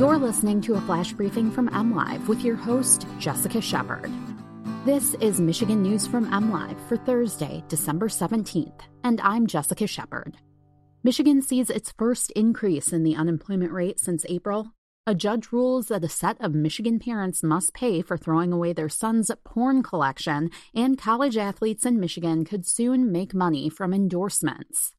You're listening to a flash briefing from MLive with your host, Jessica Shepard. This is Michigan News from MLive for Thursday, December 17th, and I'm Jessica Shepard. Michigan sees its first increase in the unemployment rate since April. A judge rules that a set of Michigan parents must pay for throwing away their son's porn collection, and college athletes in Michigan could soon make money from endorsements.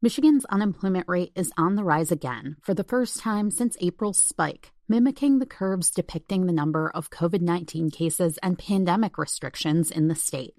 Michigan's unemployment rate is on the rise again for the first time since April's spike, mimicking the curves depicting the number of COVID 19 cases and pandemic restrictions in the state.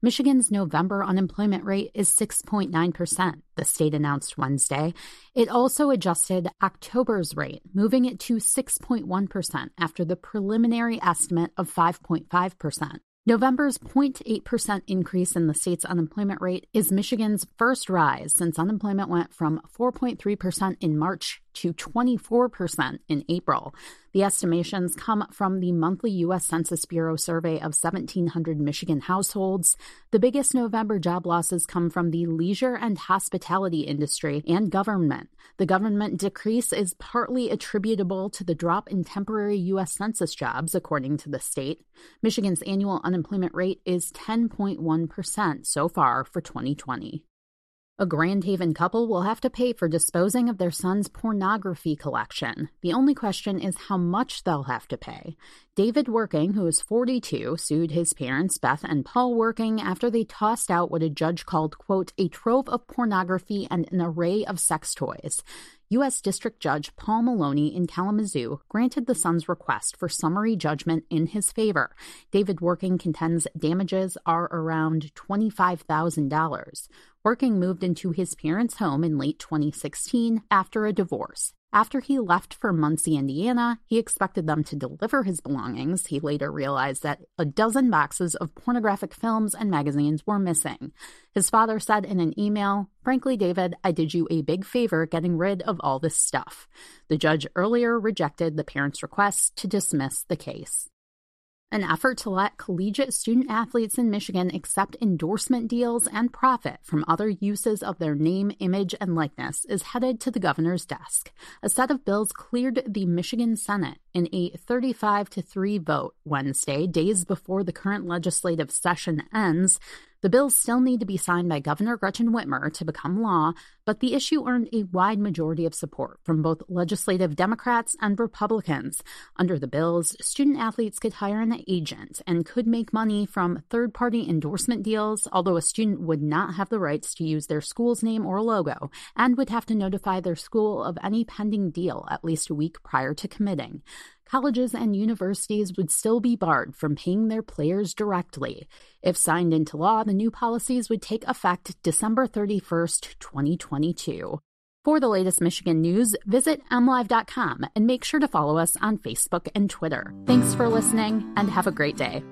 Michigan's November unemployment rate is 6.9%, the state announced Wednesday. It also adjusted October's rate, moving it to 6.1% after the preliminary estimate of 5.5%. November's 0.8% increase in the state's unemployment rate is Michigan's first rise since unemployment went from 4.3% in March to 24% in April. The estimations come from the monthly U.S. Census Bureau survey of 1,700 Michigan households. The biggest November job losses come from the leisure and hospitality industry and government. The government decrease is partly attributable to the drop in temporary U.S. Census jobs, according to the state. Michigan's annual unemployment rate is 10.1% so far for 2020. A Grand Haven couple will have to pay for disposing of their son's pornography collection. The only question is how much they'll have to pay. David Werking, who is 42, sued his parents, Beth and Paul Werking, after they tossed out what a judge called, quote, a trove of pornography and an array of sex toys. U.S. District Judge Paul Maloney in Kalamazoo granted the son's request for summary judgment in his favor. David Werking contends damages are around $25,000. Werking moved into his parents' home in late 2016 after a divorce. After he left for Muncie, Indiana, he expected them to deliver his belongings. He later realized that a dozen boxes of pornographic films and magazines were missing. His father said in an email, Frankly, David, I did you a big favor getting rid of all this stuff. The judge earlier rejected the parents' request to dismiss the case. An effort to let collegiate student athletes in Michigan accept endorsement deals and profit from other uses of their name, image, and likeness is headed to the governor's desk. A set of bills cleared the Michigan Senate in a 35 to 3 vote Wednesday, days before the current legislative session ends. The bills still need to be signed by Governor Gretchen Whitmer to become law, but the issue earned a wide majority of support from both legislative Democrats and Republicans. Under the bills, student athletes could hire an agent and could make money from third party endorsement deals, although a student would not have the rights to use their school's name or logo and would have to notify their school of any pending deal at least a week prior to committing colleges and universities would still be barred from paying their players directly. If signed into law, the new policies would take effect December 31st, 2022. For the latest Michigan news, visit mlive.com and make sure to follow us on Facebook and Twitter. Thanks for listening and have a great day.